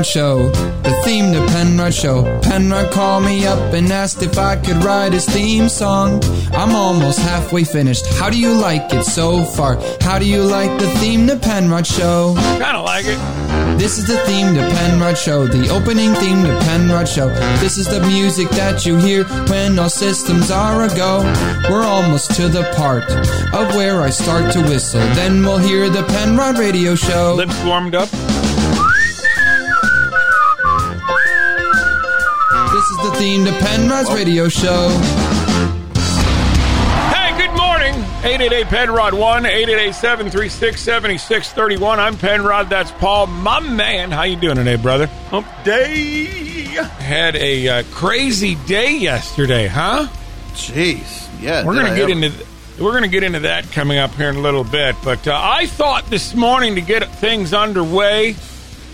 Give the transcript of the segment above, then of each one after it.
Penrod Show. The theme to Penrod Show. Penrod called me up and asked if I could write his theme song. I'm almost halfway finished. How do you like it so far? How do you like the theme to Penrod Show? Kind of like it. This is the theme to Penrod Show, the opening theme to Penrod Show. This is the music that you hear when all systems are a go. We're almost to the part of where I start to whistle. Then we'll hear the Penrod Radio Show. Lips warmed up. This is the theme to Penrod's Radio Show. Hey, good morning. 888 Penrod 1 888 736 7631. I'm Penrod. That's Paul, my man. How you doing today, brother? Hump day. Had a uh, crazy day yesterday, huh? Jeez. Yeah. We're gonna I get ever- into th- we're gonna get into that coming up here in a little bit. But uh, I thought this morning to get things underway,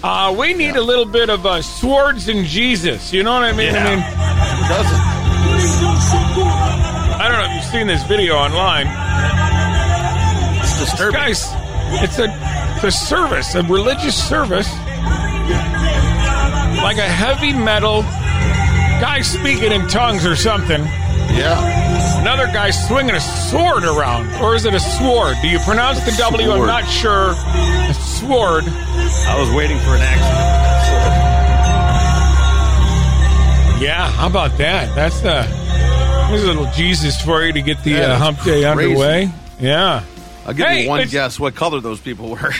uh, we need a little bit of uh, swords and Jesus. You know what I mean? I mean, Who doesn't? I don't know if you've seen this video online. It's disturbing. Guys, it's a it's a service, a religious service, like a heavy metal guy speaking in tongues or something. Yeah. Another guy swinging a sword around, or is it a sword? Do you pronounce the W? I'm not sure. A sword. I was waiting for an accident. Yeah, how about that? That's the there's a little Jesus for you to get the uh, hump day underway. Yeah. I'll give Hey, you one guess what color those people were.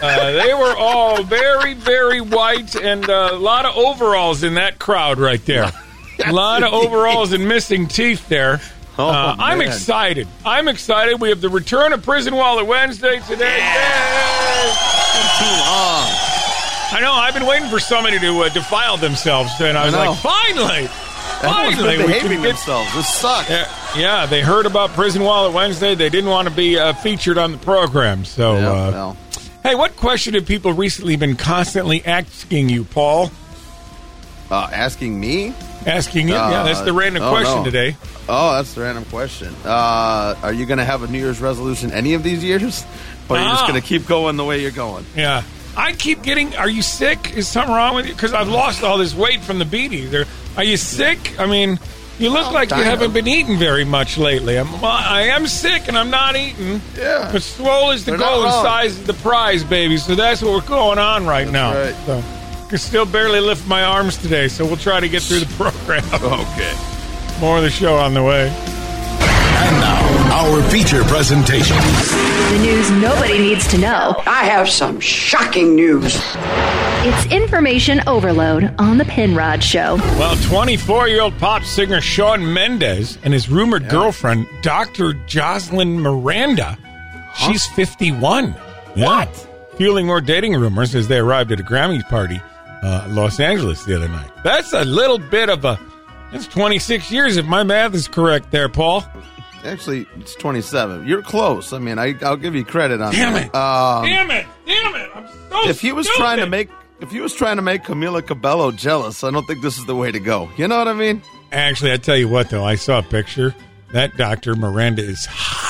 Uh, they were all very, very white, and uh, a lot of overalls in that crowd right there. A lot of overalls and missing teeth there. Oh, Uh, I'm excited. I'm excited. We have the return of Prison Wallet Wednesday today. Yay! Too long. I know. I've been waiting for somebody to uh, defile themselves, and I was I like, finally, Everyone's finally, been we can get themselves. This sucks. yeah, yeah, they heard about Prison Wallet Wednesday. They didn't want to be uh, featured on the program. So, Yeah, uh, well, hey, what question have people recently been constantly asking you, Paul? Uh, asking me? Asking you? yeah, that's the random oh, question no. today. Oh, that's the random question. Uh, are you going to have a New Year's resolution any of these years? But you're just Ah. going to keep going the way you're going? Yeah. I keep getting. Are you sick? Is something wrong with you? Because I've lost all this weight from the beaties. Are, are you sick? I mean, you look Oh, like you haven't been eating very much lately. I'm, I am sick and I'm not eating. Yeah. But swole is the They're goal and size is the prize, baby. So that's what we're going on right now. right. So I can still barely lift my arms today, so we'll try to get through the program. Okay. More of the show on the way. And now, our feature presentation. The news nobody needs to know. I have some shocking news. It's information overload on the Penrod Show. Well, 24 year old pop singer Shawn Mendes and his rumored girlfriend, Dr. Jocelyn Miranda, she's 51. Yeah. Fueling more dating rumors as they arrived at a Grammys party uh, Los Angeles the other night. That's a little bit of a. That's 26 years, if my math is correct there, Paul. Actually, it's 27. You're close. I mean, I, I'll give you credit on Damn that. it. Um, damn it! Damn it! I'm so if he was stupid. trying to make if he was trying to make Camila Cabello jealous, I don't think this is the way to go. You know what I mean? Actually, I tell you what, though, I saw a picture. That Dr. Miranda is hot.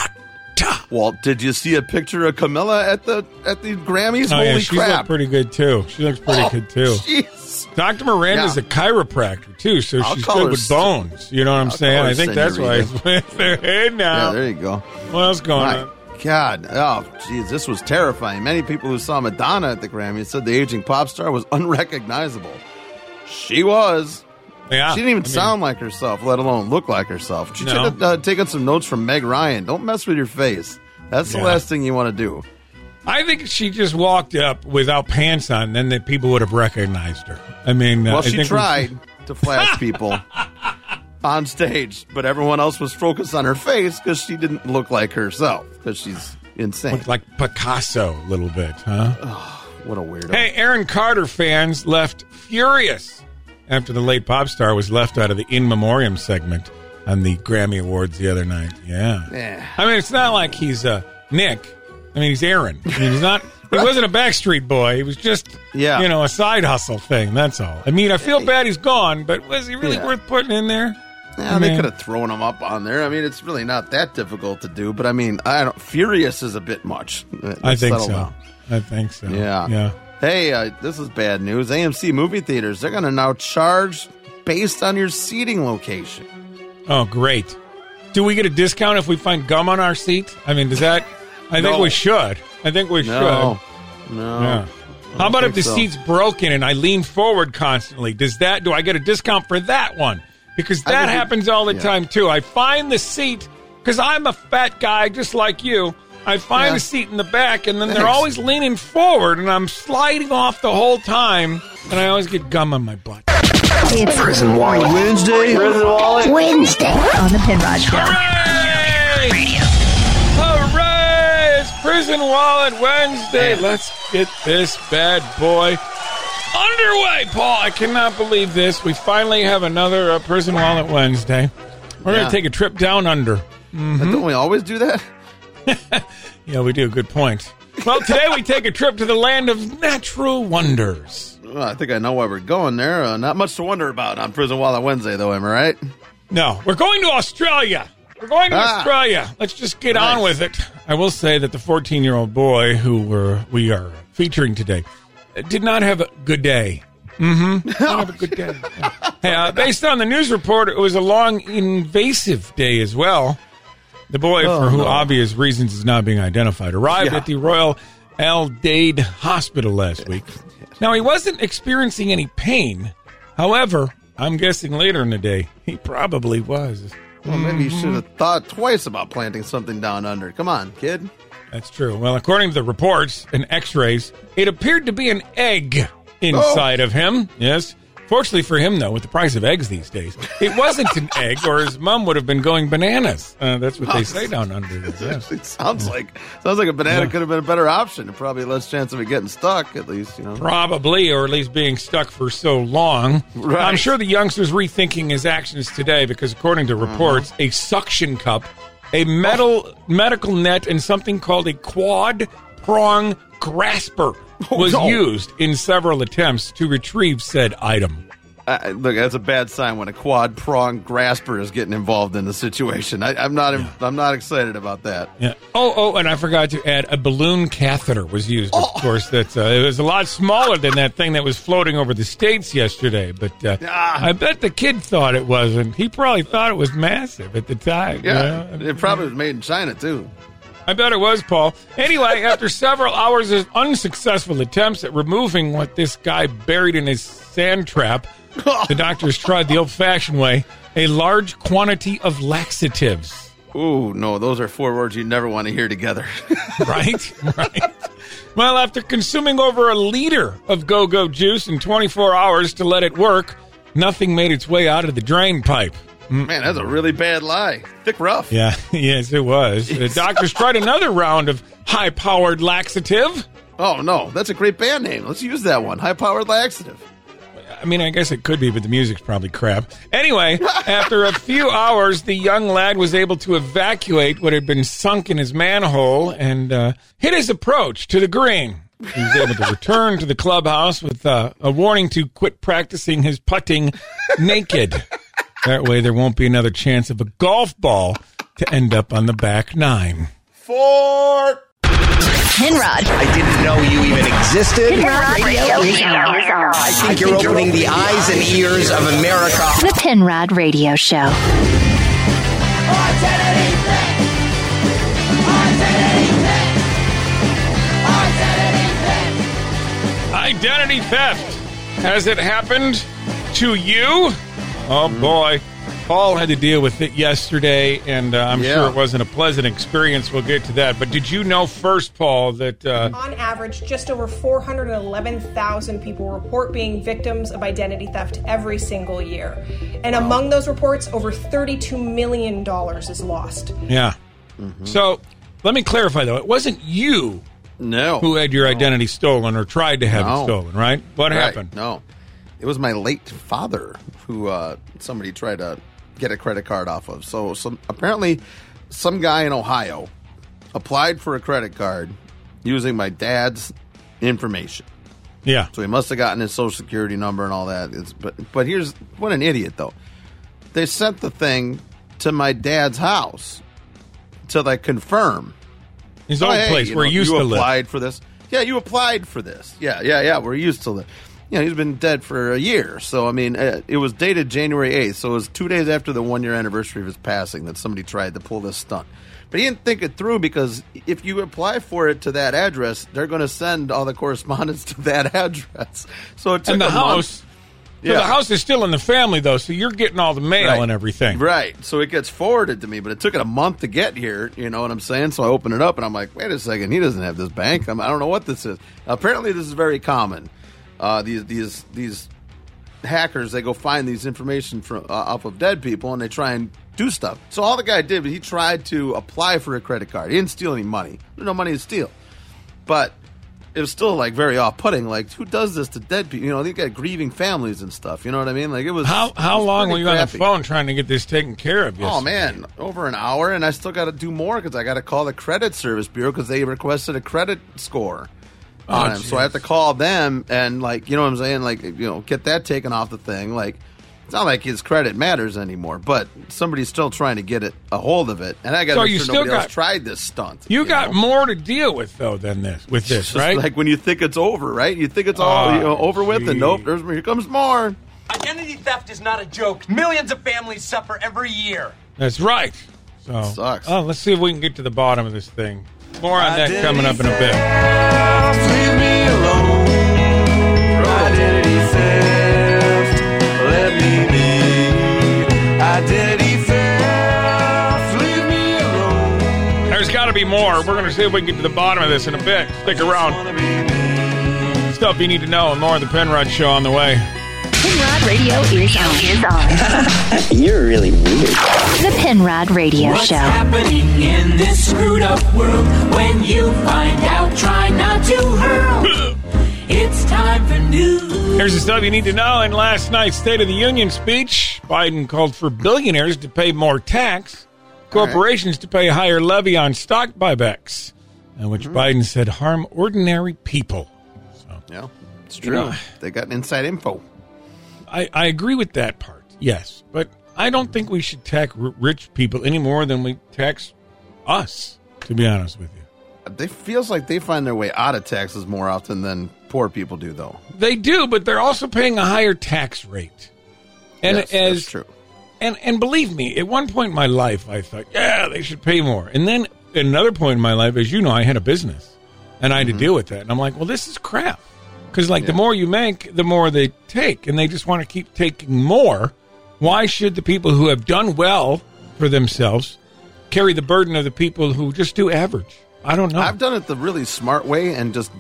Well, did you see a picture of Camila at the at the Grammys? Oh, Holy yeah, she crap! looks pretty good, too. She looks pretty Oh, good, too. Jeez. Dr. Miranda's Yeah. a chiropractor too, so I'll she's good with bones. You know what I'm I'll saying? I think that's why senorita. it's with her head now. Yeah, there you go. what else going My on? God, oh jeez, this was terrifying. Many people who saw Madonna at the Grammys said the aging pop star was unrecognizable. She was. Yeah, She didn't even I mean, sound like herself, let alone look like herself. She No. should have uh, taken some notes from Meg Ryan. Don't mess with your face. That's the last thing you want to do. I think she just walked up without pants on, then the people would have recognized her. I mean, uh, Well, I she tried to flash people on stage, but everyone else was focused on her face because she didn't look like herself because she's insane. Looked like Picasso a little bit, huh? What a weirdo. Hey, Aaron Carter fans left furious after the late pop star was left out of the In Memoriam segment on the Grammy Awards the other night. Yeah. Yeah. I mean, it's not like he's uh, Nick. I mean, he's Aaron. I mean, he's not. He wasn't a Backstreet Boy. He was just, Yeah. you know, a side hustle thing. That's all. I mean, I feel bad he's gone, but was he really Yeah. worth putting in there? Yeah, I they mean- could have thrown him up on there. I mean, it's really not that difficult to do. But I mean, I don't. Furious is a bit much. Let's I think settle so. down. I think so. Yeah. Yeah. Hey, uh, this is bad news. AMC movie theaters they're going to now charge based on your seating location. Oh, great. Do we get a discount if we find gum on our seat? I mean, does that? I think we should. I think we No, should. no. Yeah. How about if the so. seat's broken and I lean forward constantly? Does that? Do I get a discount for that one? Because that happens all the yeah. time too. I find the seat because I'm a fat guy just like you. I find Yeah. a seat in the back, and then they're Thanks. always leaning forward, and I'm sliding off the whole time, and I always get gum on my butt. It's Prison Wallet Wednesday. Prison Wallet. Wednesday on the Penrod Show. Hooray! Hooray! It's Prison Wallet Wednesday. Let's get this bad boy underway, Paul. I cannot believe this. We finally have another uh, Prison Wallet Wednesday. We're going Yeah. to take a trip down under. But Don't we always do that? Yeah, we do. Good point. Well, today we take a trip to the land of natural wonders. Well, I think I know why we're going there. Uh, not much to wonder about on Prison Wallet Wednesday, though. Am I right? No, we're going to Australia. We're going to Ah. Australia. Let's just get on with it. I will say that the 14 year old boy who we're, we are featuring today uh, did not have a good day. Did not have a good day. Uh, based on the news report, it was a long, invasive day as well. The boy, Oh, for who no. obvious reasons is not being identified, arrived Yeah. at the Royal Adelaide Hospital last week. Now, he wasn't experiencing any pain. However, I'm guessing later in the day, he probably was. Well, maybe you should have hmm. thought twice about planting something down under. Come on, kid. That's true. Well, according to the reports and x rays, it appeared to be an egg oh. inside of him. Yes. Fortunately for him, though, with the price of eggs these days, it wasn't an egg, or his mom would have been going bananas. Uh, that's what they say down under there. Yes. It sounds like sounds like a banana Yeah. could have been a better option. and Probably less chance of it getting stuck. At least you know. Probably, or at least being stuck for so long. Right. I'm sure the youngster's rethinking his actions today because, according to reports, a suction cup, a metal medical net, and something called a quad prong grasper was no. used in several attempts to retrieve said item. I, look, that's a bad sign when a quad prong grasper is getting involved in the situation. I, I'm not. I'm not excited about that. Yeah. Oh, oh, and I forgot to add a balloon catheter was used. Of Oh. course, that's uh, it was a lot smaller than that thing that was floating over the states yesterday. But uh, Ah. I bet the kid thought it wasn't. He probably thought it was massive at the time. Yeah, you know? it probably was made in China too. I bet it was, Paul. Anyway, after several hours of unsuccessful attempts at removing what this guy buried in his sand trap, the doctors tried the old-fashioned way: a large quantity of laxatives. Ooh, no, those are four words you never want to hear together. right? Right. Well, after consuming over a liter of go go juice in 24 hours to let it work, nothing made its way out of the drain pipe. Man, that's a really bad lie. Thick rough. Yeah, yes, it was. The doctors tried another round of high powered laxative. Oh no, that's a great band name. Let's use that one. High powered laxative. I mean, I guess it could be, but the music's probably crap. Anyway, after a few hours, the young lad was able to evacuate what had been sunk in his manhole and uh, hit his approach to the green. He was able to return to the clubhouse with uh, a warning to quit practicing his putting naked. That way, there won't be another chance of a golf ball to end up on the back nine. Four. Penrod. I didn't know you even existed. Penrod Radio is on. I think you're opening the eyes and ears of America. The Penrod Radio Show. Identity theft. Has it happened to you? Oh boy. Paul had to deal with it yesterday, and uh, I'm Yeah. sure it wasn't a pleasant experience. We'll get to that. But did you know first, Paul, that uh, On average, just over 411,000 people report being victims of identity theft every single year. And among those reports, over $32 million is lost. yeah? So let me clarify though. It wasn't you No. who had your identity stolen or tried to have it stolen, right? What Right, happened? No. It was my late father who uh, somebody tried to get a credit card off of. So some apparently some guy in Ohio applied for a credit card using my dad's information. Yeah. So he must have gotten his social security number and all that. It's, but but here's what an idiot though. They sent the thing to my dad's house to like confirm His Oh, old hey, place you where know, he used you to live. applied for this. Yeah, you applied for this. Yeah, yeah, yeah. We're used to live. You know, he's been dead for a year. So I mean, uh, it was dated January eighth. So it was two days after the one year anniversary of his passing that somebody tried to pull this stunt. But he didn't think it through because if you apply for it to that address, they're going to send all the correspondence to that address. So it took And the a month. house. So the house is still in the family though, so you're getting all the mail Right. and everything. Right. So it gets forwarded to me, but it took it a month to get here. You know what I'm saying? So I open it up and I'm like, wait a second, he doesn't have this bank. I'm, I don't know what this is. Apparently, this is very common. Uh, these these these hackers they go find these information from uh, off of dead people and they try and do stuff. So all the guy did was he tried to apply for a credit card. He didn't steal any money. There's no money to steal, but it was still like very off-putting. Like who does this to dead people? You know, they got grieving families and stuff. You know what I mean? Like it was How how was long were you on the crappy. phone trying to get this taken care of? Oh man, over an hour, and I still got to do more because I got to call the credit service bureau because they requested a credit score Oh, on him. So I have to call them and like you know what I'm saying, like you know, get that taken off the thing. Like it's not like his credit matters anymore, but somebody's still trying to get it a hold of it, and I got to So make you sure still nobody got- else tried this stunt. You got know? more to deal with though than this with this, just right? Like when you think it's over, right? You think it's all Oh, you know, over with, and nope, there's here comes more. Identity theft is not a joke. Millions of families suffer every year. That's right. So Sucks. Oh, let's see if we can get to the bottom of this thing. More on that coming up in a bit. Leave me alone. Identity theft. Let me be. Identity theft. Leave me alone. There's got to be more. We're going to see if we can get to the bottom of this in a bit. Stick around. Wanna be me. Stuff you need to know and more of the Penrod Show on the way. Penrod Radio is on. Is on. You're really weird. The Penrod Radio What's Show. happening in this screwed up world? When you find out, try not to hurl. it's time for news. Here's the stuff you need to know. In last night's State of the Union speech, Biden called for billionaires to pay more tax, corporations to pay a higher levy on stock buybacks, and which hmm. Biden said harm ordinary people. Yeah, it's You true. know- they got inside info. I, I agree with that part, yes, but I don't think we should tax r- rich people any more than we tax us, to be honest with you. They feels like they find their way out of taxes more often than poor people do, though. They do, but they're also paying a higher tax rate. And Yes, as that's true. And and believe me, at one point in my life, I thought, yeah, they should pay more. And then at another point in my life, as you know, I had a business, and I had to mm-hmm. deal with that. And I'm like, well, this is crap. Because like the Mm-hmm. More you make, the more they take, and they just want to keep taking more. Why should the people who have done well for themselves carry the burden of the people who just do average? I don't know. I've done it the really smart way and just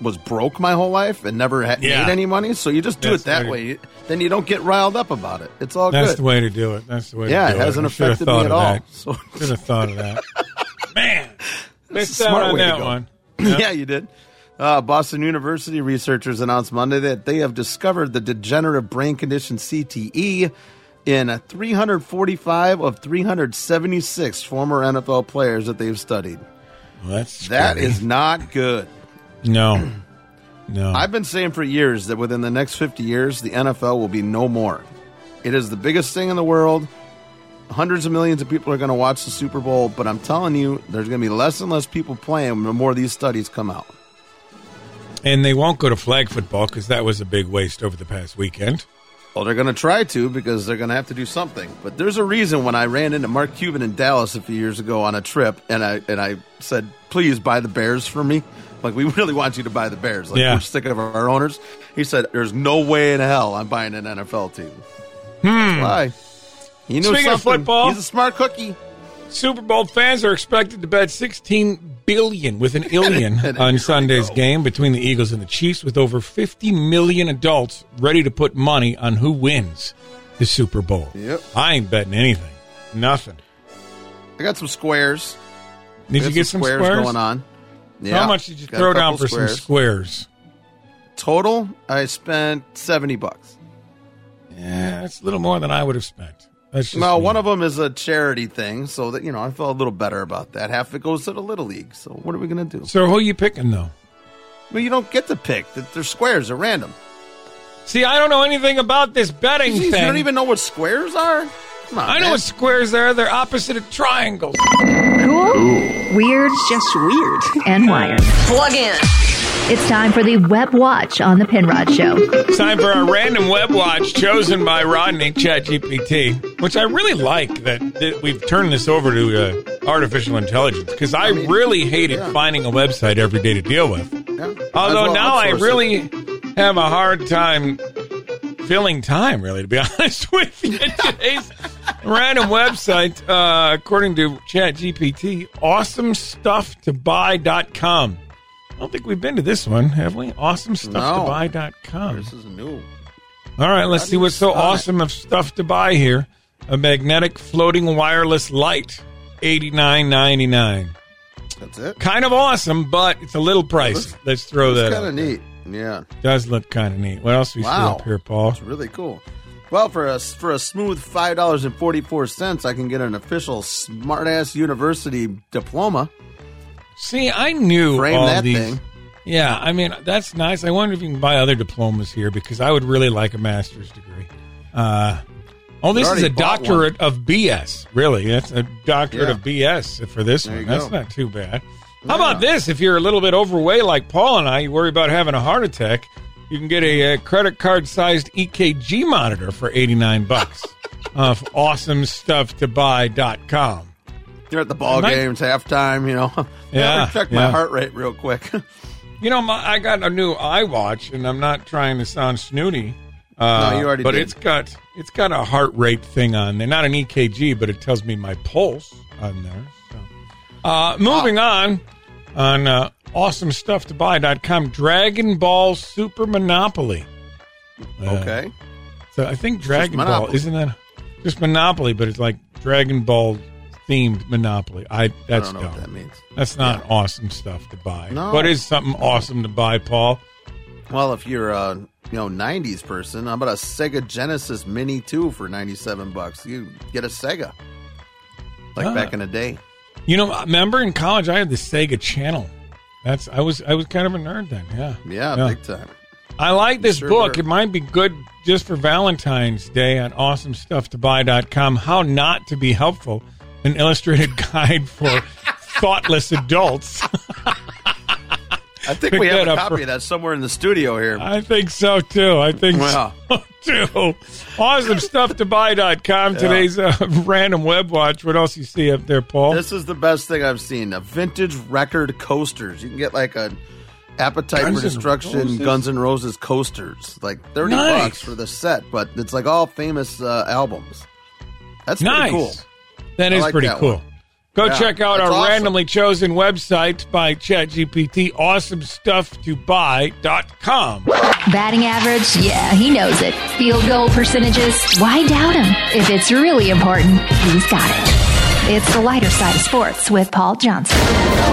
was broke my whole life and never had, Yeah. made any money. So you just do That's it that the way. Then you don't get riled up about it. It's all good. That's good. the way to do it. That's the way. Yeah, to do it hasn't I should have affected me at all. that. So Should have thought of that. Man, smart on way that one. yeah, you did. Uh, Boston University researchers announced Monday that they have discovered the degenerative brain condition CTE in 345 of 376 former NFL players that they've studied. Well, that's That is not good. no, no. I've been saying for years that within the next 50 years, the NFL will be no more. It is the biggest thing in the world. Hundreds of millions of people are going to watch the Super Bowl, but I'm telling you, there's going to be less and less people playing the more these studies come out. And they won't go to flag football because that was a big waste over the past weekend. Well, they're going to try to because they're going to have to do something. But there's a reason when I ran into Mark Cuban in Dallas a few years ago on a trip, and I and I said, "Please buy the Bears for me." Like we really want you to buy the Bears. Like Yeah. we're sick of our owners. He said, "There's no way in hell I'm buying an NFL team." Hmm. Why? He knew Speaking of football- he's a smart cookie. Super Bowl fans are expected to bet 16 billion with an illion on Sunday's game between the Eagles and the Chiefs, with over 50 million adults ready to put money on who wins the Super Bowl. Yep. I ain't betting anything. Nothing. I got some squares. Did you get some squares, squares? going on? Yeah. How much did you Got throw down for some squares? Total, I spent seventy bucks. Yeah, it's a little more than I would have spent. That's just No, me. one of them is a charity thing, so that you know I feel a little better about that. Half of it goes to the little league. So what are we gonna do? So who are you picking though? Well, you don't get to pick. They're- They're squares. They're random. See, I don't know anything about this betting Jeez, you don't even know what squares are. Come on, I know what squares are. They're opposite of triangles. Cool, weird, Just weird. and wired. Plug in. It's time for the Web Watch on the Penrod Show. It's time for our random web watch chosen by Rodney ChatGPT, which I really like that, that we've turned this over to uh, artificial intelligence because I, really hated finding a website every day to deal with. Yeah. Although well now I outsource it. really have a hard time filling time, really, to be honest with you. Today's random website, uh, according to ChatGPT, awesomestufftobuy.com. I don't think we've been to this one, have we? Awesomestufftobuy.com. This is new. All right, let's see what's so it. awesome of stuff to buy here. A magnetic floating wireless light, eighty nine ninety nine. That's it. Kind of awesome, but it's a little pricey. Let's throw that. It's kind of neat. Yeah, Does look kind of neat. What else do we see up here, Paul? it's really cool. Well, for a for a smooth five dollars and forty four cents, I can get an official smartass university diploma. See, I knew Frame all that these. thing. Yeah, I mean that's nice. I wonder if you can buy other diplomas here because I would really like a master's degree. Uh, oh, this is already a bought doctorate of BS. Really, that's a doctorate Yeah. of BS for this There one. you That's go. not too bad. How about this? If you're a little bit overweight like Paul and I, you worry about having a heart attack. You can get a, uh credit card sized EKG monitor for 89 bucks off awesomestufftobuy.com. You're at the ball Might- games, halftime. You know, Yeah, check my yeah. heart rate real quick. You know, my, I got a new iWatch, and I'm not trying to sound snooty. Uh, No, you already But did. it's got it's got a heart rate thing on there, not an EKG, but it tells me my pulse on there. So, uh, moving on, on uh, awesomestufftobuy.com, Dragon Ball Super Monopoly. Uh, okay, So I think Dragon Ball isn't that just Monopoly, but it's like Dragon Ball themed Monopoly. I I that's don't know dumb. what that means. That's not awesome stuff to buy. No. What is something awesome to buy, Paul? Well, if you're a you know '90s person, how about a Sega Genesis Mini 2 for 97 bucks? You get a Sega, like Ah. back in the day. You know, remember in college I had the Sega Channel. That's I was I was kind of a nerd then. Yeah, Yeah, big time. I like this Sure book. were. It might be good just for Valentine's Day on awesomestufftobuy.com. How not to be helpful. An illustrated guide for thoughtless adults. I think we have a copy for- of that somewhere in the studio here. I think so too. I think Wow. so too. Awesomestufftobuy.com. Today's uh, random web watch. What else you see up there, Paul? This is the best thing I've seen. A vintage record coasters. You can get like a Appetite Guns for Destruction? Guns N' Roses coasters. Like 30 Nice. bucks for the set, but it's like all famous uh, albums. That's nice. pretty cool. That I is like pretty that cool. one. Go Yeah, check out our awesome. randomly chosen website by ChatGPT, awesomestufftobuy.com. Batting average? Yeah, he knows it. Field goal percentages? Why doubt him? If it's really important, he's got it. It's the lighter side of sports with Paul Johnson.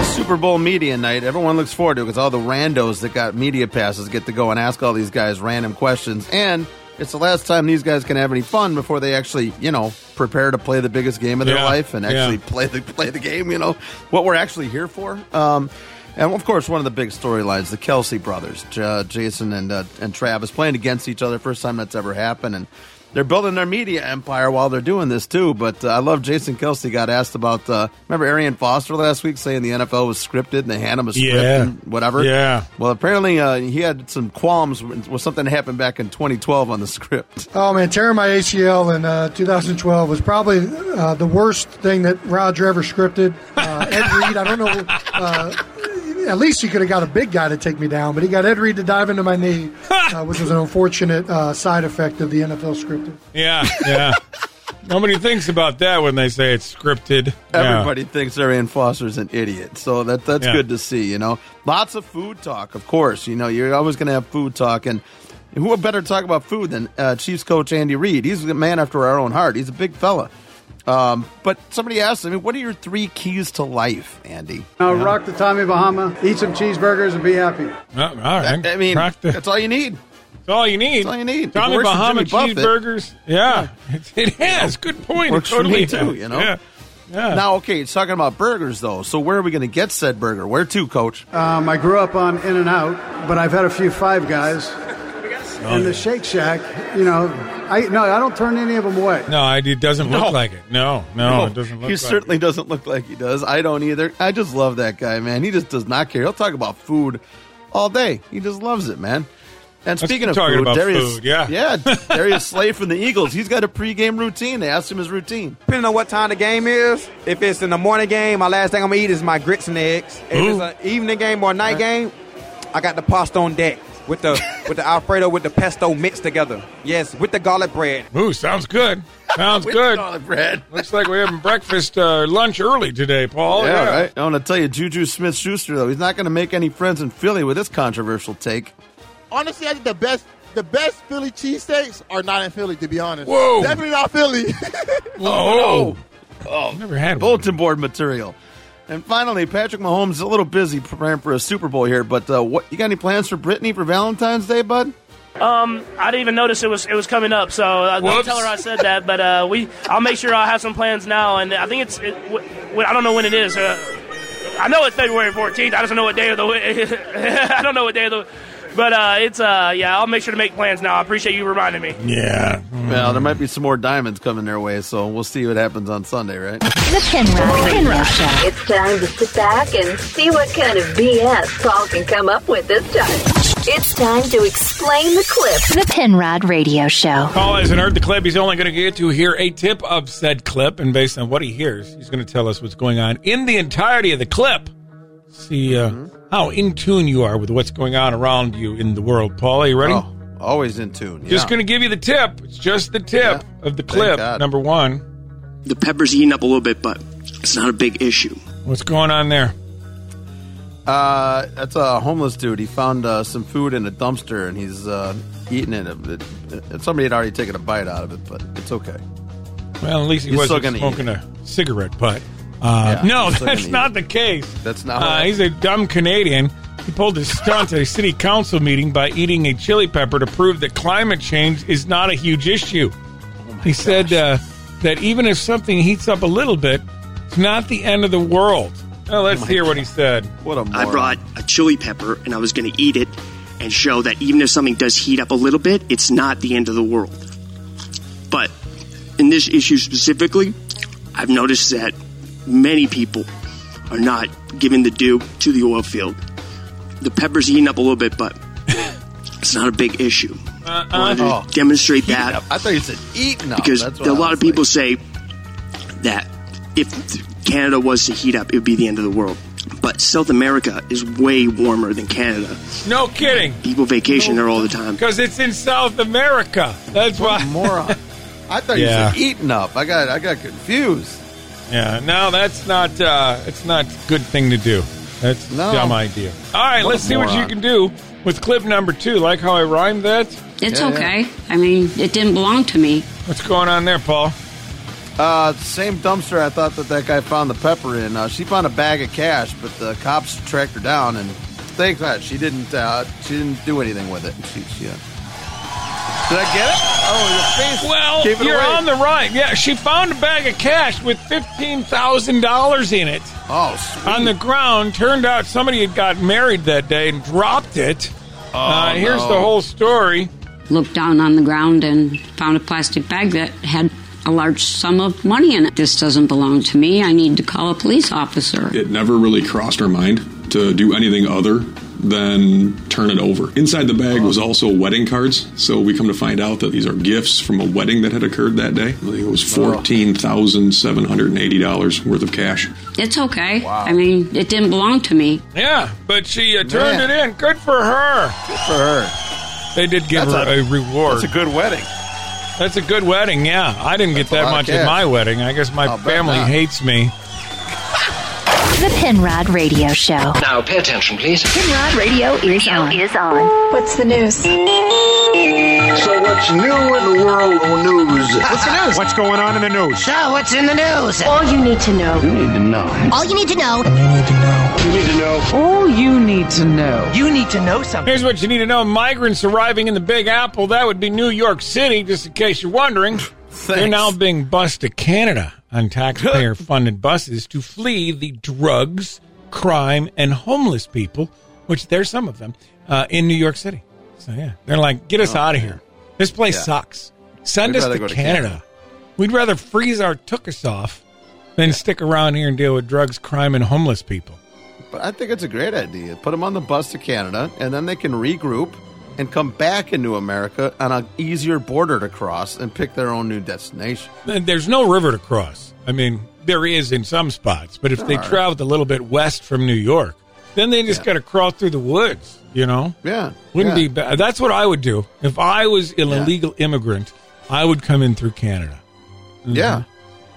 Super Bowl media night. Everyone looks forward to it because all the randos that got media passes get to go and ask all these guys random questions. And it's the last time these guys can have any fun before they actually, you know, prepare to play the biggest game of their Yeah, life and actually yeah. play the play the game. You know what we're actually here for. Um, and of course, one of the big storylines: the Kelce brothers, J- Jason and uh, and Travis, playing against each other. First time that's ever happened, and they're building their media empire while they're doing this too. But uh, I love Jason Kelce got asked about. Uh, remember Arian Foster last week saying the NFL was scripted and they hand him a script Yeah. and whatever. Yeah. Well, apparently uh, he had some qualms with something that happened back in 2012 on the script. Oh man, tearing my ACL in uh, 2012 was probably uh, the worst thing that Roger ever scripted. Uh, Ed Reed, I don't know. At least he could have got a big guy to take me down, but he got Ed Reed to dive into my knee, uh, which was an unfortunate uh, side effect of the NFL scripted. Yeah, yeah. Nobody thinks about that when they say it's scripted. Yeah. Everybody thinks Arian Foster's an idiot, so that that's Yeah. good to see. You know, lots of food talk, of course. You know, you're always going to have food talk, and who would better talk about food than uh, Chiefs coach Andy Reid? He's a man after our own heart. He's a big fella. Um, but somebody asked I mean, "What are your three keys to life, Andy?" Uh, rock the Tommy Bahama, eat some cheeseburgers, and be happy. Oh, all right. I mean, the- that's all you need. That's all you need. That's all you need. Tommy Bahama cheeseburgers. Yeah, it, it has. Good point. Works it totally for me too. You know. Yeah. Yeah. Now, okay, it's talking about burgers though. So where are we going to get said burger? Where to, Coach? Um, I grew up on In and Out, but I've had a few Five Guys. Oh, and the Shake Shack, you know, I no, I don't turn any of them away. No, I- it doesn't No. look like it. No, no, it doesn't look he like certainly doesn't look like he does. I don't either. I just love that guy, man. He just does not care. He'll talk about food all day. He just loves it, man. And Let's speaking keep of talking food, about Darius, food, yeah. yeah, Darius Slay from the Eagles. He's got a pregame routine. They asked him his routine. Depending on what time the game is, if it's in the morning game, my last thing I'm gonna eat is my grits and eggs. If Ooh. it's an evening game or a night game, I got the pasta on deck with the with the Alfredo with the pesto mixed together. Yes, with the garlic bread. Ooh, sounds good. Sounds With good. garlic bread. Looks like we're having breakfast, uh, lunch early today, Paul. yeah, right. I want to tell you, Juju Smith Schuster though, he's not going to make any friends in Philly with this controversial take. Honestly, I think the best the best Philly cheesesteaks are not in Philly, to be honest. Whoa. Definitely not Philly. Oh, oh, never had bulletin board material. And finally, Patrick Mahomes is a little busy preparing for a Super Bowl here, but uh, what you got any plans for Brittany for Valentine's Day, bud? Um, I didn't even notice it was it was coming up, so uh, don't tell her I said that. But uh, we, I'll make sure I'll have some plans now, and I think it's, it, w- w- I don't know when it is. Uh, I know it's February 14th. I just don't know what day of the. I don't know what day of the. But uh, it's uh, yeah. I'll make sure to make plans now. I appreciate you reminding me. Yeah. Well, there might be some more diamonds coming their way, so we'll see what happens on Sunday, right? The Penrod Radio Show. It's time to sit back and see what kind of BS Paul can come up with this time. It's time to explain the clip. The Penrod Radio Show. Paul hasn't heard the clip. He's only going to get to hear a tip of said clip, and based on what he hears, he's going to tell us what's going on in the entirety of the clip. See uh, how in tune you are with what's going on around you in the world. Paul, are you ready? Oh, always in tune. Just going to give you the tip. It's just the tip of the clip. Number one. The pepper's eating up a little bit, but it's not a big issue. What's going on there? Uh, that's a homeless dude. He found uh, some food in a dumpster and he's uh, eating it. It- it- Somebody had already taken a bite out of it, but it's okay. Well, at least he He's wasn't gonna eat smoking a cigarette butt. Uh, Yeah, no, that's gonna eat not the case. That's not. Uh, he's a dumb Canadian. He pulled his stunt at a city council meeting by eating a chili pepper to prove that climate change is not a huge issue. Oh he said uh, that even if something heats up a little bit, it's not the end of the world. Well, let's my hear what he said. What a I brought a chili pepper and I was going to eat it and show that even if something does heat up a little bit, it's not the end of the world. But in this issue specifically, I've noticed that many people are not giving the due to the oil field. The pepper's heating up a little bit, but it's not a big issue. Uh-uh. I wanted to Oh. demonstrate that I thought you said eating up. because That's what a I lot of people say that if Canada was to heat up, it would be the end of the world. But South America is way warmer than Canada. No kidding. People vacation there all the time. Because it's in South America. That's why. moron. I thought Yeah. you said eating up. I got I got confused. Yeah, no, that's not. Uh, it's not a good thing to do. That's a dumb idea. All right, What let's see what you can do with clip number two. Like how I rhymed that. It's okay. I mean, it didn't belong to me. What's going on there, Paul? Uh, same dumpster I thought that that guy found the pepper in. Uh, she found a bag of cash, but the cops tracked her down, and thank God she didn't. Uh, she didn't do anything with it. She, she, uh, did I get it? Oh, your face. Well, gave it you're away. on the right. Yeah, she found a bag of cash with fifteen thousand dollars in it. Oh, on the ground. Turned out somebody had got married that day and dropped it. uh, here's no. the whole story. Looked down on the ground and found a plastic bag that had a large sum of money in it. This doesn't belong to me. I need to call a police officer. It never really crossed our mind to do anything other than turn it over. Inside the bag was also wedding cards, so we come to find out that these are gifts from a wedding that had occurred that day. I think it was fourteen thousand seven hundred and eighty dollars worth of cash. It's okay. I mean, it didn't belong to me. Yeah, but she uh, turned Man. it in. Good for her. Good for her. They did give That's her a, a- reward. That's a good wedding. That's a good wedding. Yeah, I didn't get That's a that much at my wedding. I guess my I'll family hates me. The Penrod Radio Show. Now, pay attention, please. Penrod Radio is on. Is on. What's the news? So, what's new in the world of news? What's the news? What's going on in the news? So, what's in the news? All you need to know. You need to know. All you need to know. You need to know. All you need to know. You need to know something. Here's what you need to know: migrants arriving in the Big Apple. That would be New York City, just in case you're wondering. They're now being bused to Canada on taxpayer-funded buses to flee the drugs, crime, and homeless people, which there's some of them uh, in New York City. So yeah, they're like, get us Oh, out of here. This place Yeah. sucks. Send We'd us to go to Canada. Canada. We'd rather freeze our tuchus off than stick around here and deal with drugs, crime, and homeless people. But I think it's a great idea. Put them on the bus to Canada, and then they can regroup and come back into America on an easier border to cross and pick their own new destination. There's no river to cross. I mean, there is in some spots, but if they are. traveled a little bit west from New York, then they just got to crawl through the woods. You know, Yeah, wouldn't yeah. be bad. That's what I would do if I was an illegal immigrant. I would come in through Canada. Mhm. Yeah,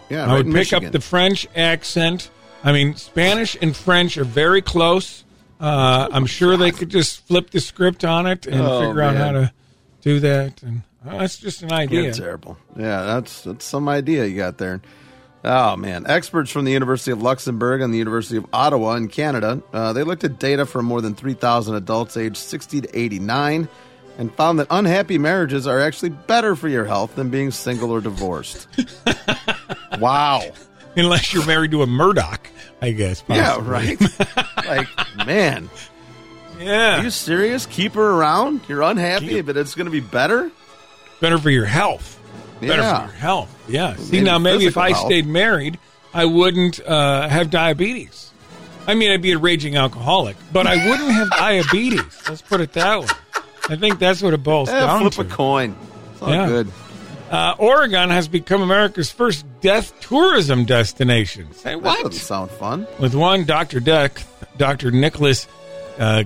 yeah. I right would pick Michigan. up the French accent. I mean, Spanish and French are very close. Uh, I'm sure they could just flip the script on it and Oh, figure out how to do that. And uh, that's just an idea. Terrible. Yeah, that's that's some idea you got there. Oh man, experts from the University of Luxembourg and the University of Ottawa in Canada, uh, they looked at data from more than 3,000 adults aged 60 to 89, and found that unhappy marriages are actually better for your health than being single or divorced. wow. Unless you're married to a Murdoch, I guess. Yeah, right. like, man. Yeah. Are you serious? Keep her around? You're unhappy, but it's going to be better? Better for your health. Better for your health. Yeah. See, now maybe if I health. stayed married, I wouldn't uh, have diabetes. I mean, I'd be a raging alcoholic, but I wouldn't have diabetes. Let's put it that way. I think that's what it boils Eh, down flip to. a coin. It's all Yeah. good. Uh, Oregon has become America's first death tourism destination. Say That doesn't sound fun. With one Dr. Deck, Dr. Nicholas uh,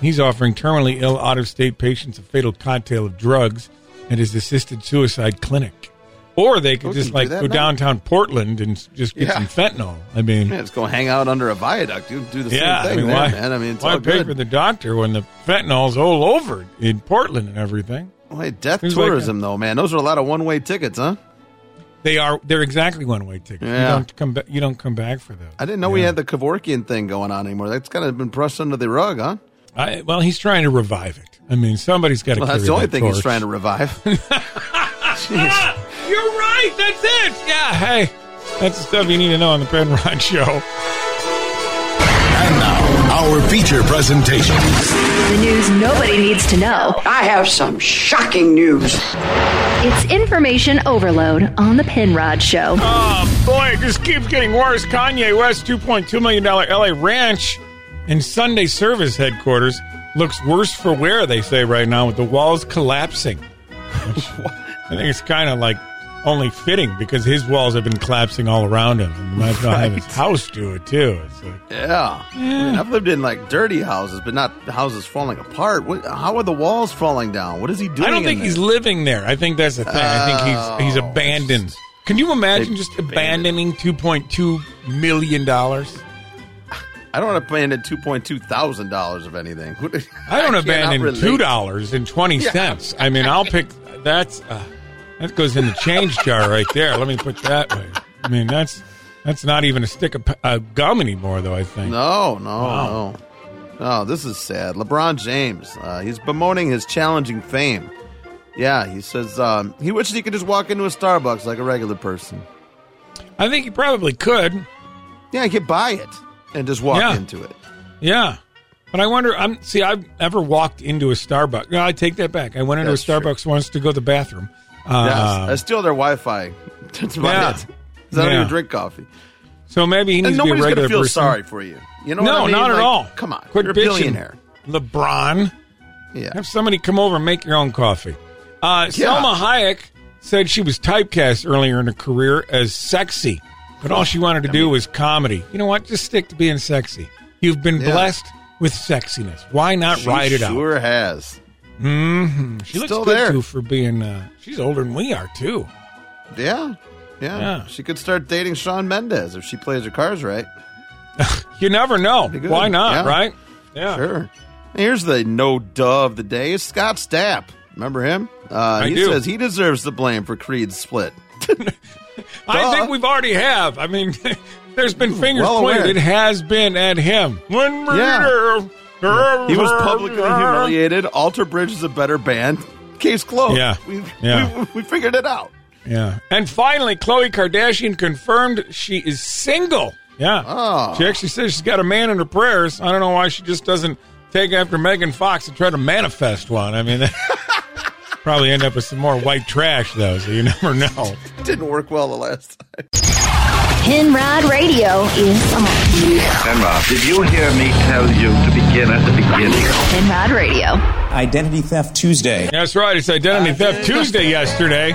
he's offering terminally ill out of state patients a fatal cocktail of drugs at his assisted suicide clinic. Or they could Oh, just like go now? downtown Portland and just get Yeah. some fentanyl. I mean, Man, just go hang out under a viaduct. You do the yeah, same I thing mean, there, why, man. I mean, it's why all pay good. for the doctor when the fentanyl's all over in Portland and everything? Wait, death Seems like tourism, though, man. Those are a lot of one-way tickets, huh? They are they're exactly one way tickets. You don't come back. You don't come back for those. I didn't know we had the Kevorkian thing going on anymore. That's kind of been brushed under the rug, huh? I, well, he's trying to revive it. I mean, somebody's got to. Well, that's the only thing he's trying to revive. Ah, you're right. That's it. Yeah. Hey, that's the stuff you need to know on the Penrod Show. And now, our feature presentation. The news nobody needs to know. I have some shocking news. It's information overload on the Penrod Show. Oh boy, it just keeps getting worse. Kanye West, two point two million dollar LA ranch and Sunday service headquarters looks worse for wear. They say right now with the walls collapsing. I think it's kind of like only fitting because his walls have been collapsing all around him. And might as well have his house do it too. It's like yeah. I mean, I've lived in like dirty houses, but not houses falling apart. What, how are the walls falling down? What is he doing? I don't think in he's there? living there. I think that's the thing. I think he's he's Oh. abandoned. Can you imagine They just abandoning two point two million dollars? I don't abandon two point two thousand dollars of anything. I don't cannot abandon two dollars and twenty cents. I mean, I'll pick that's uh, that goes in the change jar right there. Let me put that way. I mean, that's that's not even a stick of uh, gum anymore, though. I think. No, no, Wow. no. Oh, this is sad. LeBron James, uh, he's bemoaning his challenging fame. Yeah, he says um, he wishes he could just walk into a Starbucks like a regular person. I think he probably could. Yeah, he could buy it and just walk Yeah. into it. Yeah. But I wonder. I'm see. I've never walked into a Starbucks. No, I take that back. I went into That's a Starbucks once to go to the bathroom. Uh, yes, I steal their Wi-Fi. That's about Yeah. it. I don't Yeah. even drink coffee. So maybe he needs to be a regular gonna feel person. sorry for you. You know no, what I mean? not at all. Come on, quit you're a bitching, billionaire. LeBron. Yeah. Have somebody come over and make your own coffee. Uh, Salma Hayek said she was typecast earlier in her career as sexy, but all she wanted to do was comedy. You know what? Just stick to being sexy. You've been Yeah. blessed with sexiness. Why not She ride it out? Sure has. Hmm She looks Still good there. too for being. Uh, she's older than we are too. Yeah. yeah, Yeah. She could start dating Shawn Mendes if she plays her cards right. You never know. good. Why not, Yeah. right? Yeah. Sure. Here's the no duh of the day. It's Scott Stapp. Remember him? Uh, I he do. says he deserves the blame for Creed's split. I think we've already have. I mean, there's been fingers Well pointed. aware. It has been at him. One Yeah. He was publicly humiliated. Alter Bridge is a better band. Case closed. Yeah. We, Yeah. we, we figured it out. Yeah. And finally, Khloe Kardashian confirmed she is single. Yeah. Oh. She actually says she's got a man in her prayers. I don't know why she just doesn't take after Megan Fox and try to manifest one. I mean, probably end up with some more white trash, though, so you never know. Didn't work well the last time. Penrod Radio is on. Penrod, did you hear me tell you to begin at the beginning? Penrod Radio. Identity Theft Tuesday. That's right. It's Identity Theft Tuesday yesterday.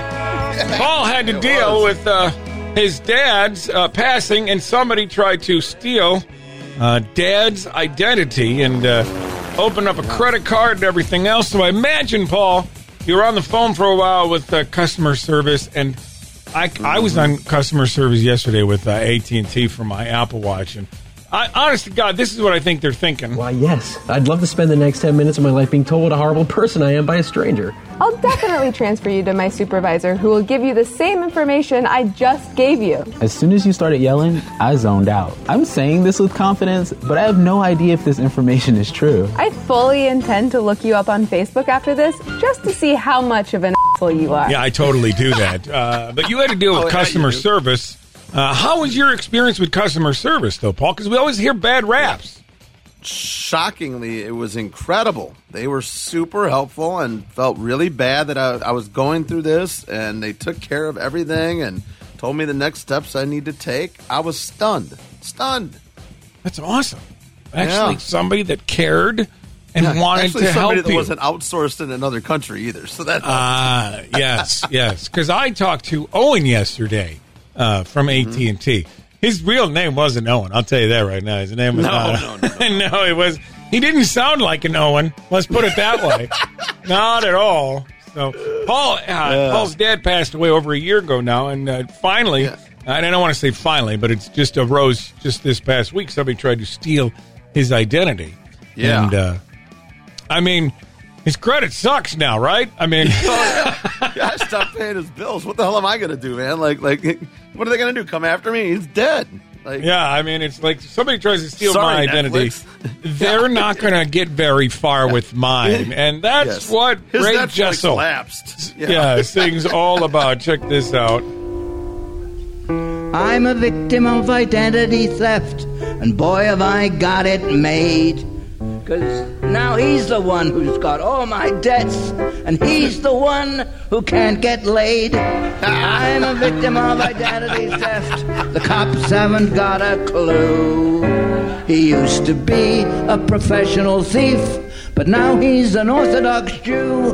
Paul had to deal with uh, his dad's uh, passing, and somebody tried to steal uh, dad's identity and uh, open up a credit card and everything else. So I imagine, Paul, you were on the phone for a while with uh, customer service, and I, I was on customer service yesterday with uh, AT and T for my Apple Watch, and I, honest to God, this is what I think they're thinking. Why, yes. I'd love to spend the next 10 minutes of my life being told what a horrible person I am by a stranger. I'll definitely transfer you to my supervisor who will give you the same information I just gave you. As soon as you started yelling, I zoned out. I'm saying this with confidence, but I have no idea if this information is true. I fully intend to look you up on Facebook after this just to see how much of an asshole you are. Yeah, I totally do that. Uh, but you had to deal with Oh, customer you service. Uh, how was your experience with customer service, though, Paul? Because we always hear bad raps. Shockingly, it was incredible. They were super helpful and felt really bad that I, I was going through this, and they took care of everything and told me the next steps I need to take. I was stunned. Stunned. That's awesome. Actually, Yeah. somebody that cared and Yeah, wanted actually to somebody help that you. wasn't outsourced in another country either. So that Ah, yes, yes. Because I talked to Owen yesterday uh, from Mm-hmm. AT and T. His real name wasn't Owen. I'll tell you that right now. His name was No, not. no, no, it was. He didn't sound like an Owen. Let's put it that way. not at all. So Paul, uh, Paul's dad passed away over a year ago now, and uh, finally, I don't want to say finally, but it's just arose just this past week. Somebody tried to steal his identity. Yeah. And uh, I mean, his credit sucks now, right? I mean, oh, I stopped paying his bills. What the hell am I going to do, man? Like, like, what are they going to do? Come after me? He's dead. Like, yeah, I mean, it's like somebody tries to steal Sorry, my identity. Netflix. They're not going to get very far with mine, and that's Yes. what His Ray Netflix Jessel lapsed. Yeah. Yeah. sings all about. Check this out. I'm a victim of identity theft, and boy, have I got it made. Cause now he's the one who's got all my debts, and he's the one who can't get laid. I'm a victim of identity theft. The cops haven't got a clue. He used to be a professional thief, but now he's an Orthodox Jew.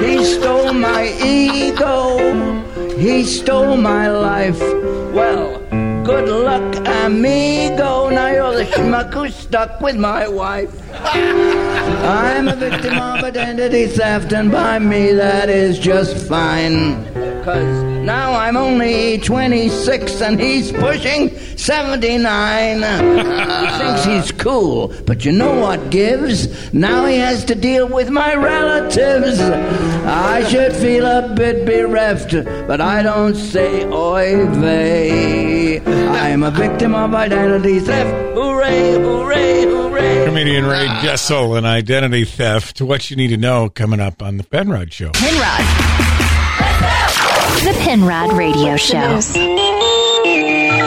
he stole my ego. He stole my life. Well, good luck, amigo. Now you're the schmuck who's stuck with my wife. I'm a victim of identity theft, and by me that is just fine. Cause now I'm only 26 and he's pushing 79. he thinks he's cool, but you know what gives? Now he has to deal with my relatives. I should feel a bit bereft, but I don't say oy vey. I'm a victim of identity theft. Hooray, hooray, hooray. Comedian Ray ah. Jessel and identity theft. To what you need to know coming up on the Penrod Show. Penrod. The Penrod Radio Show.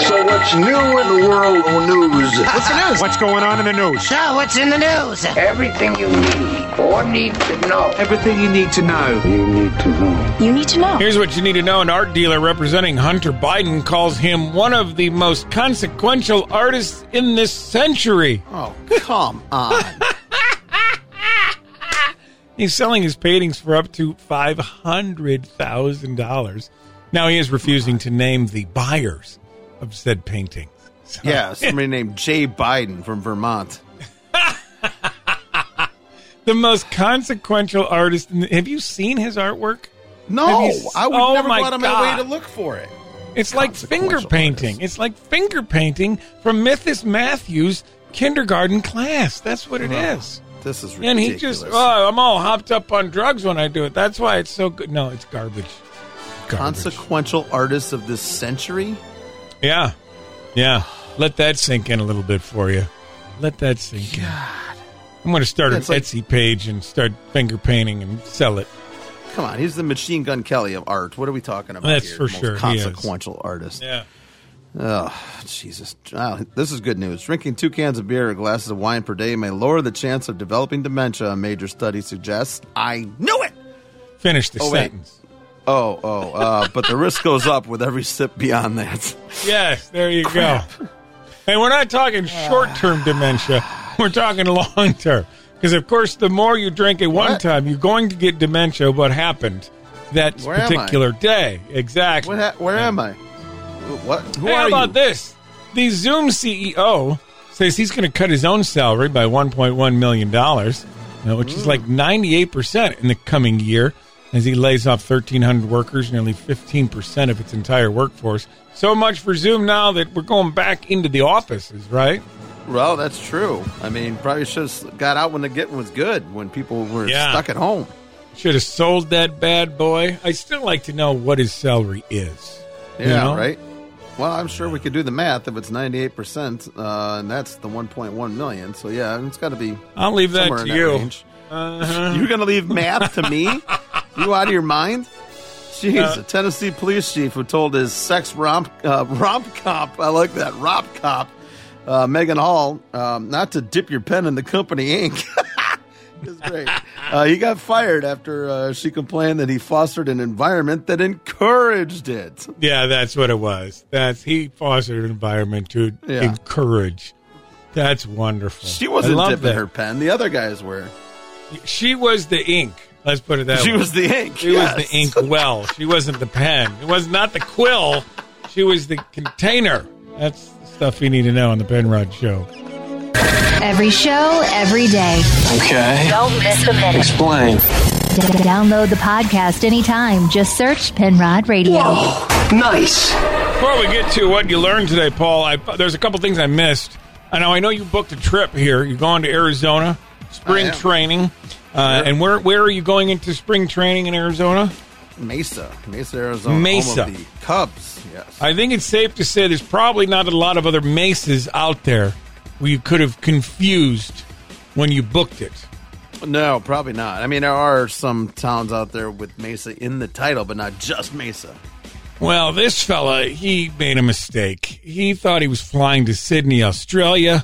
So what's new in the world of news? What's the news? What's going on in the news? So, what's in the news? Everything you need or need to know. Everything you need to know. You need to know. You need to know. Here's what you need to know. An art dealer representing Hunter Biden calls him one of the most consequential artists in this century. Oh, come on. He's selling his paintings for up to $500,000. Now, he is refusing to name the buyers of said paintings. So- yeah, somebody named Jay Biden from Vermont. the most consequential artist. In the, have you seen his artwork? No, you- I would Oh never go out of my way to look for it. It's like finger painting. It's like finger painting from Mythis Matthews' kindergarten class. That's what it is. Oh, This is ridiculous. And he just, oh, I'm all hopped up on drugs when I do it. That's why it's so good. No, it's garbage. consequential artist of this century. Yeah. Yeah. Let that sink in a little bit for you. Let that sink in. I'm going to start an like- Etsy page and start finger painting and sell it. Come on, he's the Machine Gun Kelly of art. What are we talking about? That's here? for Most sure. Consequential artist. Yeah. Oh, Jesus. Wow, this is good news. Drinking two cans of beer or glasses of wine per day may lower the chance of developing dementia, a major study suggests. I knew it! Finish the Oh, sentence. Oh, oh, uh, but the risk goes up with every sip beyond that. Yes, there you go. And we're not talking short term dementia, we're talking long term. Because, of course, the more you drink at one What? time, you're going to get dementia. What happened that Where particular day? Exactly. What ha- where am I? What? Who hey, are how about you? this? The Zoom CEO says he's going to cut his own salary by $1.1 million, uh, which is like 98% in the coming year as he lays off 1,300 workers, nearly 15% of its entire workforce. So much for Zoom now that we're going back into the offices, right? Well, that's true. I mean, probably should have got out when the getting was good, when people were Yeah. stuck at home. Should have sold that bad boy. I still like to know what his salary is. Yeah, You know? right. Well, I'm sure we could do the math if it's 98 percent, uh, and that's the 1.1 million. So yeah, it's got to be. I'll leave that to in you. Uh-huh. You're going to leave math to me? you out of your mind? Jeez, Uh, a Tennessee police chief who told his sex romp uh, romp cop, I like that romp cop, uh, Maegan Hall, um, not to dip your pen in the company ink. It's great. Uh, he got fired after uh, she complained that he fostered an environment that encouraged it. Yeah, that's what it was. That's he fostered an environment to Yeah. encourage. That's wonderful. She wasn't dipping that. her pen. The other guys were. She was the ink. Let's put it that She way. was the ink, She yes. was the ink well. She wasn't the pen. It was not the quill. She was the container. That's the stuff you need to know on the Penrod Show. Every show, every day. Okay. Don't miss a minute. Explain. D- download the podcast anytime. Just search Penrod Radio. Nice. Before we get to what you learned today, Paul, I, there's a couple things I missed. I know I know you booked a trip here. You're going to Arizona, spring training. Uh. And where where are you going into spring training in Arizona? Mesa, Mesa, Arizona, Mesa. home of the Cubs. Yes. I think it's safe to say there's probably not a lot of other mesas out there where you could have confused when you booked it. No, probably not. I mean, there are some towns out there with Mesa in the title, but not just Mesa. Well, this fella, he made a mistake. He thought he was flying to Sydney, Australia,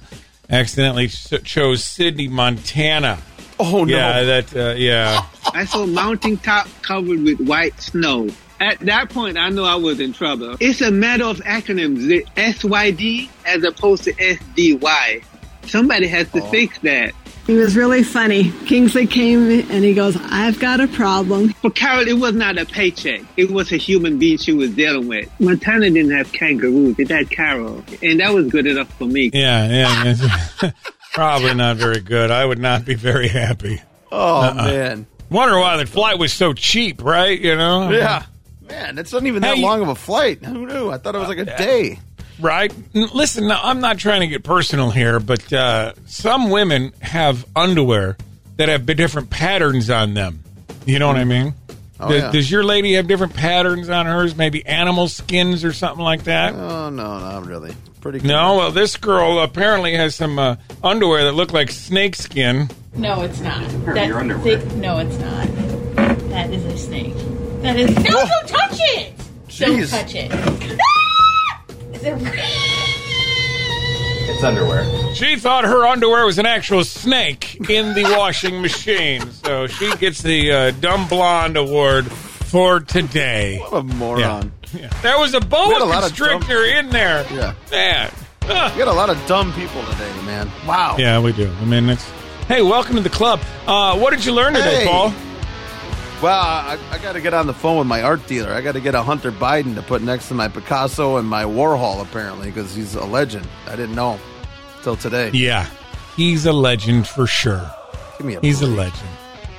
accidentally chose Sydney, Montana. Oh no! Yeah, that uh, yeah. I saw mountain top covered with white snow. At that point, I knew I was in trouble. It's a matter of acronyms, the SYD as opposed to SDY. Somebody has to fix that. He was really funny. Kingsley came and he goes, I've got a problem. For Carol, it was not a paycheck. It was a human being she was dealing with. Montana didn't have kangaroos. It had Carol. And that was good enough for me. Yeah, yeah. Probably not very good. I would not be very happy. Oh Uh-uh. man! Wonder why the flight was so cheap, right? You know? Yeah, man, it's not even that Hey, long of a flight. Who knew? I thought it was like a day. Right? Listen, now, I'm not trying to get personal here, but uh, some women have underwear that have different patterns on them. You know what I mean? Oh, does, yeah. does your lady have different patterns on hers? Maybe animal skins or something like that? Oh no, not really. Pretty. Good. No, well, this girl apparently has some uh, underwear that look like snake skin. No, it's not. Her- That- your underwear. they- no, it's not. That is a snake. That is. No, don't touch it! Don't Jeez. touch it. Ah! Is it It's underwear. She thought her underwear was an actual snake in the washing machine, so she gets the uh, dumb blonde award for today. What a moron! Yeah. There was a boa a lot of constrictor in there. Yeah. Man. We got a lot of dumb people today, man. Wow. Yeah, we do. I mean, it's. Hey, welcome to the club. Uh, what did you learn today, Hey. Paul? Well, I, I got to get on the phone with my art dealer. I got to get a Hunter Biden to put next to my Picasso and my Warhol, apparently, because he's a legend. I didn't know till today. Yeah, he's a legend for sure. Give me a He's a legend.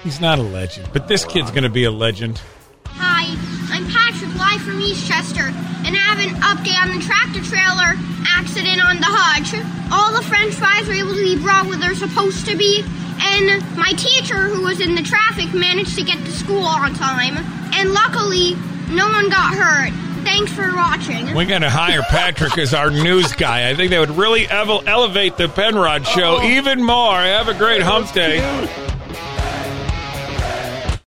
He's not a legend, but this kid's going to be a legend. Hi, I'm Patrick live from Eastchester, and I have an update on the tractor trailer accident on the Hutch. All the french fries were able to be brought where they're supposed to be, and my teacher, who was in the traffic, managed to get to school on time. And luckily, no one got hurt. Thanks for watching. We got to hire Patrick as our news guy. I think that would really evel- elevate the Penrod show even more. Have a great hump day.